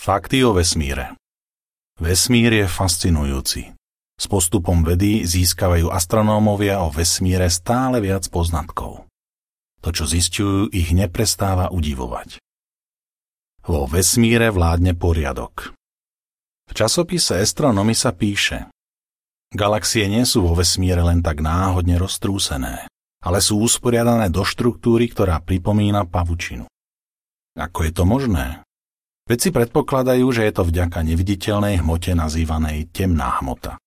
Fakty o vesmíre Vesmír je fascinujúci. S postupom vedy získavajú astronómovia o vesmíre stále viac poznatkov. To, čo zistujú, ich neprestáva udivovať. Vo vesmíre vládne poriadok. V časopise Astronomy sa píše Galaxie nie sú vo vesmíre len tak náhodne roztrúsené, ale sú usporiadané do štruktúry, ktorá pripomína pavučinu. Ako je to možné? Vedci predpokladajú, že je to vďaka neviditeľnej hmote nazývanej temná hmota.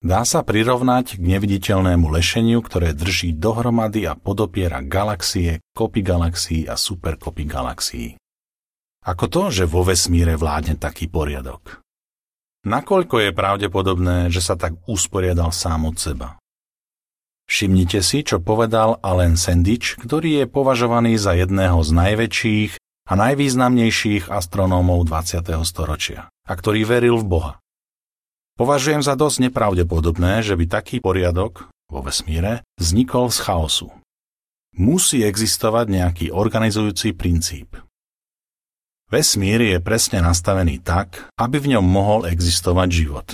Dá sa prirovnať k neviditeľnému lešeniu, ktoré drží dohromady a podopiera galaxie, kopy galaxií a superkopy galaxií. Ako to, že vo vesmíre vládne taký poriadok? Nakoľko je pravdepodobné, že sa tak usporiadal sám od seba? Všimnite si, čo povedal Alan Sandich, ktorý je považovaný za jedného z najväčších a najvýznamnejších astronómov 20. storočia a ktorý veril v Boha. Považujem za dosť nepravdepodobné, že by taký poriadok vo vesmíre vznikol z chaosu. Musí existovať nejaký organizujúci princíp. Vesmír je presne nastavený tak, aby v ňom mohol existovať život.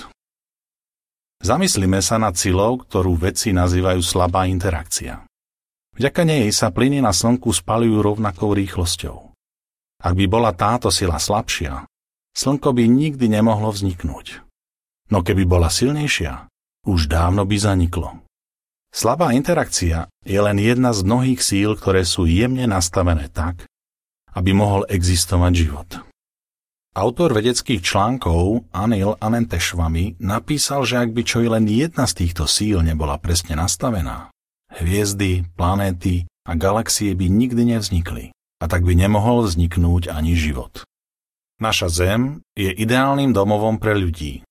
Zamyslíme sa nad silou, ktorú vedci nazývajú slabá interakcia. Vďaka nej sa plyny na Slnku spalujú rovnakou rýchlosťou. Ak by bola táto sila slabšia, slnko by nikdy nemohlo vzniknúť. No keby bola silnejšia, už dávno by zaniklo. Slabá interakcia je len jedna z mnohých síl, ktoré sú jemne nastavené tak, aby mohol existovať život. Autor vedeckých článkov Anil Anentešvami napísal, že ak by čo i len jedna z týchto síl nebola presne nastavená, hviezdy, planéty a galaxie by nikdy nevznikli a tak by nemohol vzniknúť ani život. Naša Zem je ideálnym domovom pre ľudí.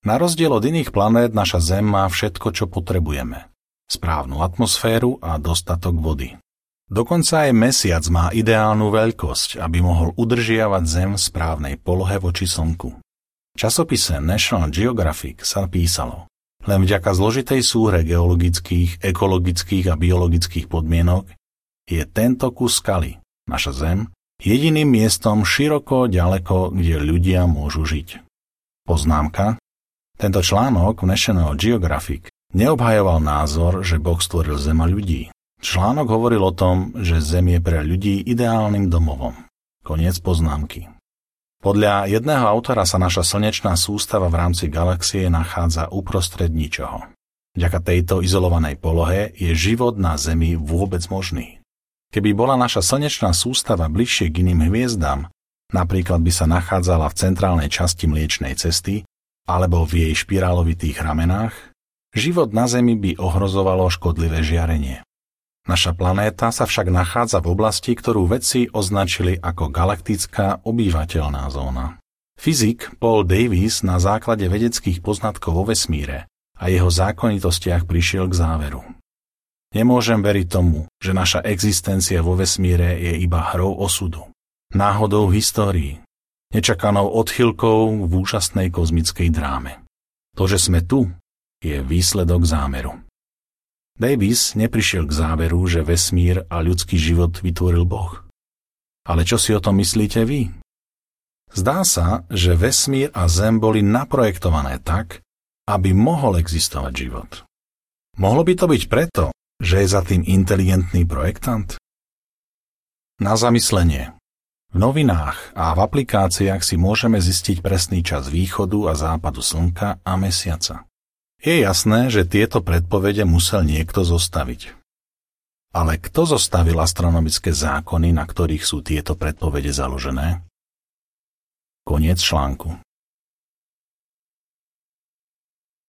Na rozdiel od iných planét naša Zem má všetko, čo potrebujeme. Správnu atmosféru a dostatok vody. Dokonca aj mesiac má ideálnu veľkosť, aby mohol udržiavať Zem v správnej polohe voči Slnku. V časopise National Geographic sa písalo, len vďaka zložitej súhre geologických, ekologických a biologických podmienok je tento kus skaly, naša Zem, jediným miestom široko ďaleko, kde ľudia môžu žiť. Poznámka. Tento článok v National Geographic neobhajoval názor, že Boh stvoril Zem ľudí. Článok hovoril o tom, že Zem je pre ľudí ideálnym domovom. Koniec poznámky. Podľa jedného autora sa naša slnečná sústava v rámci galaxie nachádza uprostred ničoho. Vďaka tejto izolovanej polohe je život na Zemi vôbec možný. Keby bola naša slnečná sústava bližšie k iným hviezdám, napríklad by sa nachádzala v centrálnej časti Mliečnej cesty alebo v jej špirálovitých ramenách, život na Zemi by ohrozovalo škodlivé žiarenie. Naša planéta sa však nachádza v oblasti, ktorú vedci označili ako galaktická obývateľná zóna. Fyzik Paul Davis na základe vedeckých poznatkov vo vesmíre a jeho zákonitostiach prišiel k záveru. Nemôžem veriť tomu, že naša existencia vo vesmíre je iba hrou osudu, náhodou histórii, nečakanou odchylkou v úžasnej kozmickej dráme. To, že sme tu, je výsledok zámeru. Davis neprišiel k záveru, že vesmír a ľudský život vytvoril Boh. Ale čo si o tom myslíte vy? Zdá sa, že vesmír a Zem boli naprojektované tak, aby mohol existovať život. Mohlo by to byť preto, že je za tým inteligentný projektant? Na zamyslenie. V novinách a v aplikáciách si môžeme zistiť presný čas východu a západu slnka a mesiaca. Je jasné, že tieto predpovede musel niekto zostaviť. Ale kto zostavil astronomické zákony, na ktorých sú tieto predpovede založené? Koniec článku.